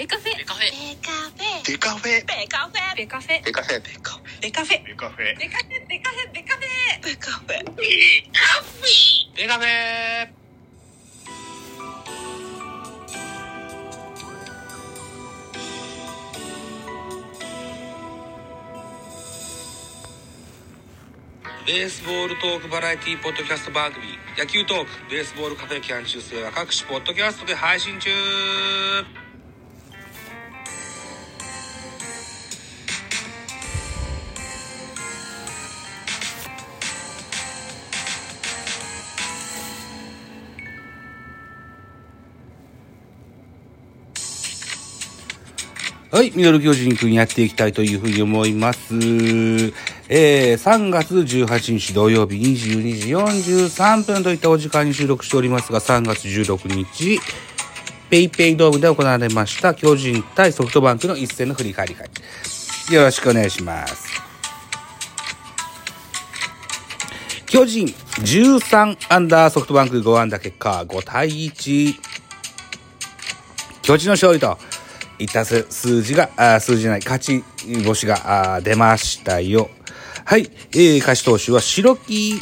ベカフェ。ベカフェ。ベカフェ。デカフェ。ベカフェ。ベカフェ。デカフェベカフェデカフェ。ベカフェ。ベカフェ。ベカフェ。ベカフェ。ベカフェ。ベカフェ。ベースボールトークバラエティポッドキャスト番組。野球トークベースボールカフェキャン中世は各種ポッドキャストで配信中はい、ミドル巨人くんやっていきたいというふうに思います。えー、3月18日土曜日22時43分といったお時間に収録しておりますが、3月16日、ペイペイドームで行われました巨人対ソフトバンクの一戦の振り返り会。よろしくお願いします。巨人13アンダーソフトバンク5アンダー結果5対1。巨人の勝利といた数数字が、あ数字ない、勝ち星があ出ましたよ。はい。えー、勝ち投手は白木、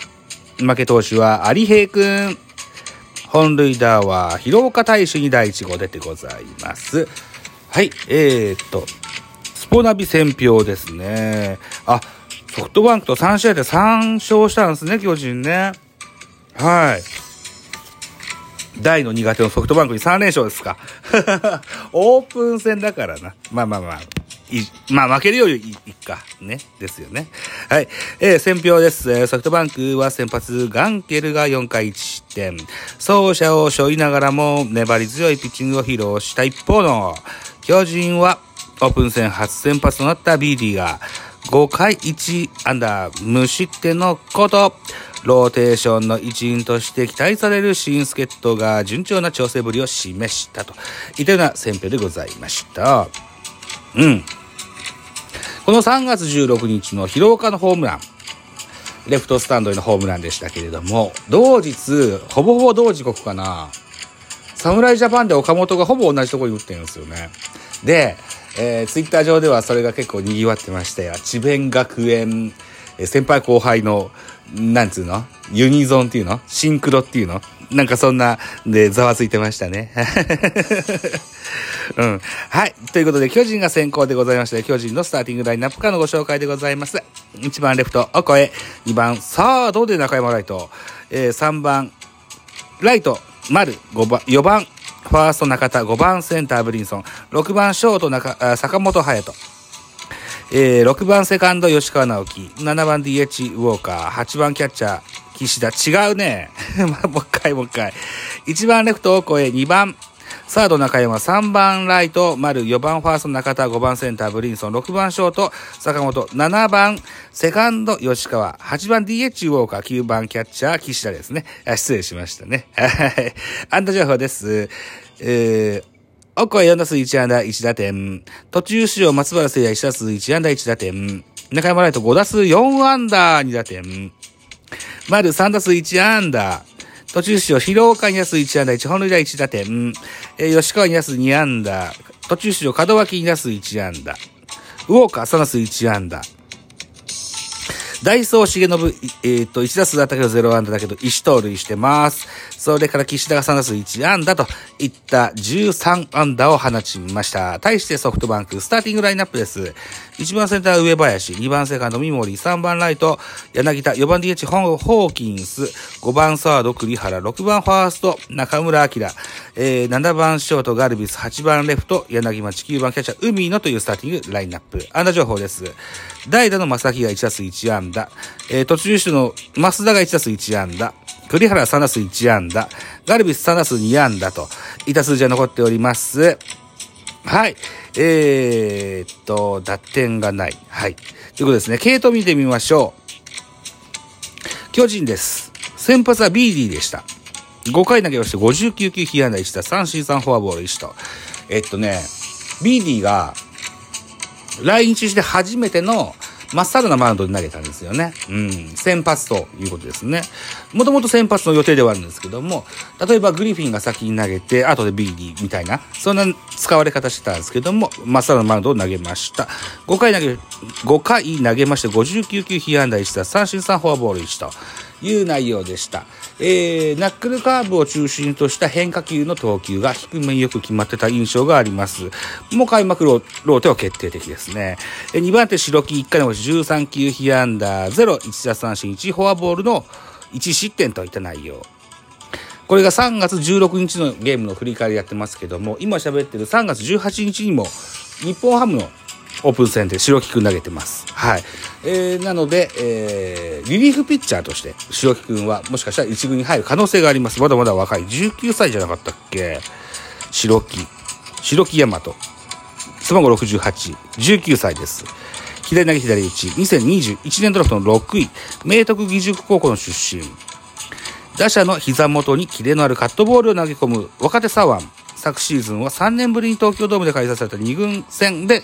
負け投手は有平くん。本塁打は広岡大使に第1号出てございます。はい。えー、っと、スポナビ選票ですね。あ、ソフトバンクと3試合で3勝したんですね、巨人ね。はい。大の苦手のソフトバンクに3連勝ですか。オープン戦だからな。まあまあまあ。いまあ負けるよりいいか。ね。ですよね。はい。えー、選票です。ソフトバンクは先発ガンケルが4回1失点。走者を背負いながらも粘り強いピッチングを披露した一方の巨人はオープン戦初先発となったビーディが5回1アンダー無失点のこと。ローテーションの一員として期待される新助っ人が順調な調整ぶりを示したといったような選評でございました。うん。この3月16日の広岡のホームラン、レフトスタンドへのホームランでしたけれども、同日、ほぼほぼ同時刻かな、侍ジャパンで岡本がほぼ同じところに打ってるんですよね。で、えー、ツイッター上ではそれが結構賑わってましたよ。智弁学園、え先輩後輩の、なんつうの？ユニゾンっていうの？シンクロっていうの？なんかそんな、で、ざわついてましたね。うん。はい。ということで、巨人が先行でございまして、巨人のスターティングラインナップからのご紹介でございます。1番レフト、オコエ。2番、サードで中山ライト？えー、3番、ライト、丸、5番、4番、ファースト中田、5番センターブリンソン、6番ショート中、坂本隼人、えー、6番セカンド吉川直樹、7番 DH ウォーカー、8番キャッチャー岸田、違うね。まもう一回もう一回。1番レフト大越、2番サード中山、3番ライト丸、4番ファースト中田、5番センターブリンソン、6番ショート坂本、7番セカンド吉川、8番 DH ウォーカー、9番キャッチャー岸田ですね。あ失礼しましたね。はい。アンダ情報です。えー、オコは4打数1安打1打点。途中出場松原聖也1打数1安打1打点。中山ライト5打数4安打2打点。丸3打数1安打。途中出場広岡2打数1安打1本塁打1打点。えー吉川2打数2安打。途中出場門脇2打数1安打。ウォーカ3打数1安打。ダイソー重信、えっ、と、1打数だったけど0安打だけど、1盗塁してます。それから岸田が3打数1安打といった13安打を放ちました。対してソフトバンク、スターティングラインナップです。1番センター上林、2番セカンド三森、3番ライト柳田、4番 DH ホホーキンス、5番サード栗原、6番ファースト中村明、えー、7番ショートガルビス、8番レフト柳町、9番キャッチャー海野というスターティングラインナップ。安打情報です。代打の正木が1打数1安打、えー、途中出の増田が1打数1安打、栗原3打数1安打、ガルビス3打数2安打といた数字が残っております。はい。えー、っと、打点がない。はい。ということですね。系統見てみましょう。巨人です。先発はビーディでした。5回投げをして59球被安打1打、3振3フォアボール1と。えっとね、ビーディーが来日して初めてのまっさらなマウンドで投げたんですよね。うん。先発ということですね。もともと先発の予定ではあるんですけども、例えばグリフィンが先に投げて、後でビーディみたいな、そんな使われ方してたんですけども、まっさらなマウンドを投げました。5回投げ、5回投げまして59球被安打1、奪三振3フォアボール1と。いう内容でした。えー、ナックルカーブを中心とした変化球の投球が低めによく決まってた印象があります。もう開幕ローテは決定的ですね。え2番手白木1回の星13球被安打0、1打三振1フォアボールの1失点といった内容。これが3月16日のゲームの振り返りやってますけども、今喋ってる3月18日にも日本ハムのオープン戦で白木くん投げてます。はい。えー、なので、えー、リリーフピッチャーとして白木くんはもしかしたら一軍に入る可能性があります。まだまだ若い。19歳じゃなかったっけ？白木。白木大和。背番号68。19歳です。左投げ左打ち。2021年ドラフトの6位。明徳義塾高校の出身。打者の膝元にキレのあるカットボールを投げ込む若手左腕。昨シーズンは3年ぶりに東京ドームで開催された2軍戦で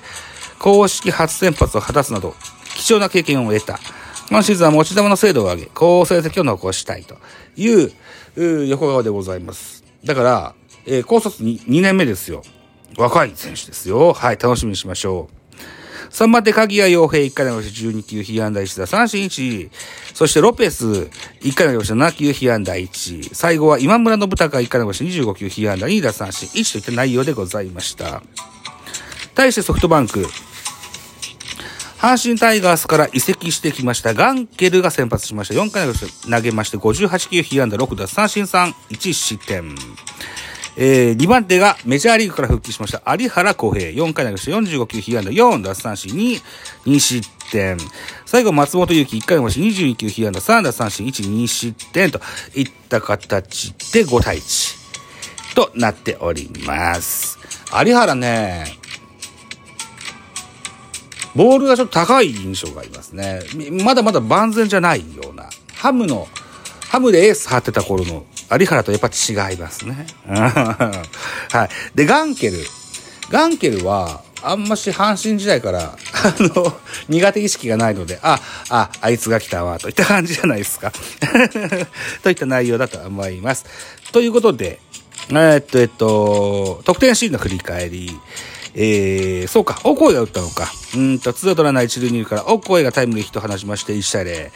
公式初先発を果たすなど、貴重な経験を得た。今シーズンは持ち球の精度を上げ、好成績を残したいという横顔でございます。だから、えー、高卒 2, 2年目ですよ。若い選手ですよ。はい、楽しみにしましょう。3番手、鍵谷洋平1回投げし12球、被安打1打、三振1。そしてロペス、1回投げし7球、被安打1。最後は今村信孝1回投げし25球、被安打2打、三振1といった内容でございました。対してソフトバンク、阪神タイガースから移籍してきましたガンケルが先発しました。4回投げまして58球、被安打6打、三振3、1失点。えー、2番手がメジャーリーグから復帰しました有原浩平。4回投げして45球、被安打4、奪三振2、2失点。最後、松本祐樹1回投げして22球、被安打3、奪三振1、2失点といった形で5対1となっております。有原ね、ボールがちょっと高い印象がありますね。まだまだ万全じゃないような。ハムの、ハムでエース張ってた頃の有原とやっぱ違いますね。はい。で、ガンケル。ガンケルは、あんまし阪神時代から、あの、苦手意識がないので、あ、あ、あいつが来たわ、といった感じじゃないですか。といった内容だと思います。ということで、えー、っと、えっと、得点シーンの振り返り。えー、そうか、オコエが打ったのか。うんと、ツーアウトランナー一塁二塁から、オコエがタイムリーヒット放ちまして、1対0。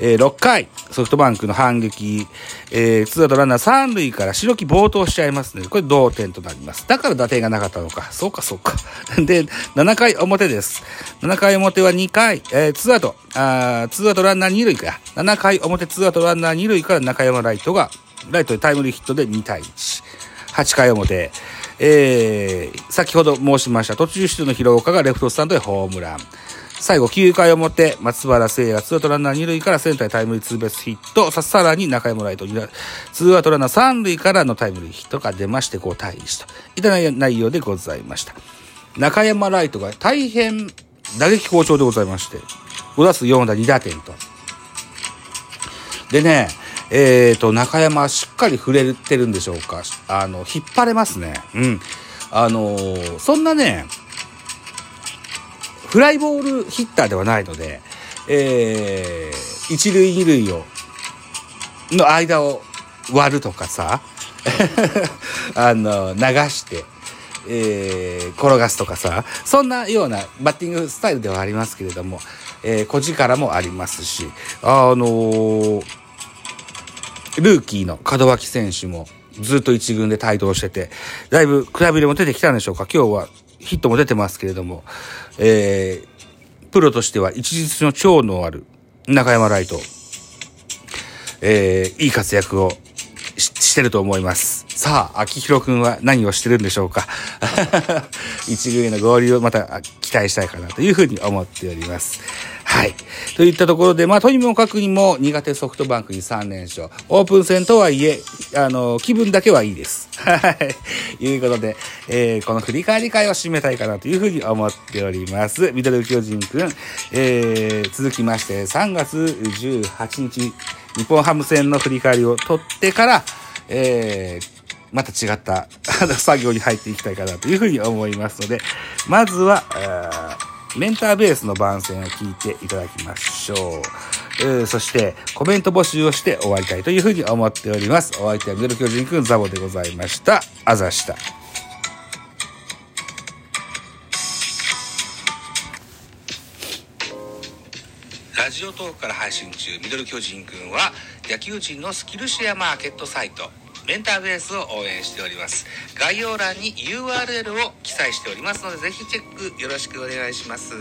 えー、6回、ソフトバンクの反撃、えー、ツーアウトランナー三塁から白木暴投しちゃいますね。これ同点となります。だから打点がなかったのか。そうか、そうか。で、7回表です。7回表は2回、えー、ツーアウト、あーツーアウトランナー二塁から。7回表ツーアウトランナー二塁から中山ライトが、ライトでタイムリーヒットで2対1。8回表、えー、先ほど申しました途中出場の広岡がレフトスタンドへホームラン。最後、9回表、松原聖也、ツーアウトランナー2塁からセンタータイムリーツーベースヒット、さらに中山ライト、ツーアウトランナー3塁からのタイムリーヒットが出まして、5対1といった内容でございました。中山ライトが大変打撃好調でございまして、5打数4打2打点と。でね、えっ、ー、と、中山しっかり触れてるんでしょうか？あの、引っ張れますね。うん。あのー、そんなね、フライボールヒッターではないので、えー、一塁二塁を、の間を割るとかさ、あの、流して、えー、転がすとかさ、そんなようなバッティングスタイルではありますけれども、えー、小力もありますし、あのールーキーの門脇選手もずっと一軍で帯同してて、だいぶクラブでも出てきたんでしょうか。今日はヒットも出てますけれども、えー、プロとしては一日の長のある中山ライト、えー、いい活躍をしてると思います。さあ、秋広くんは何をしてるんでしょうか 一軍への合流をまた期待したいかなというふうに思っております。はい。といったところで、まあ、とにもかくにも苦手ソフトバンクに3連勝。オープン戦とはいえ、あの、気分だけはいいです。はい。いうことで、えー、この振り返り会を締めたいかなというふうに思っております。ミドル巨人くん、えー、続きまして、3月18日、日本ハム戦の振り返りを取ってから、えー、また違った作業に入っていきたいかなというふうに思いますので、まずは、メンターベースの番宣を聞いていただきましょう。えーそして、コメント募集をして終わりたいというふうに思っております。お相手はミドル巨人くんザボでございました。あざした。ラジオトークから配信中ミドル巨人くんは野球人のスキルシェアマーケットサイトメンターベースを応援しております。概要欄に URL を記載しておりますのでぜひチェックよろしくお願いします。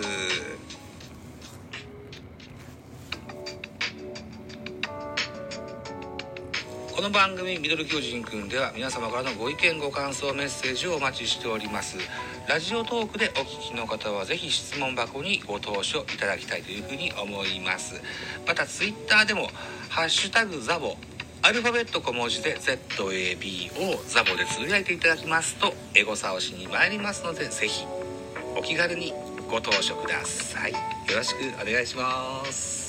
この番組「ミドル巨人くん」では皆様からのご意見ご感想メッセージをお待ちしております。ラジオトークでお聞きの方はぜひ質問箱にご投書いただきたいというふうに思います。またツイッターでも「ハッシュタグザボ」アルファベット小文字で ZAB をザボでつぶやいていただきますとエゴサをしに参りますのでぜひお気軽にご投書ください。よろしくお願いします。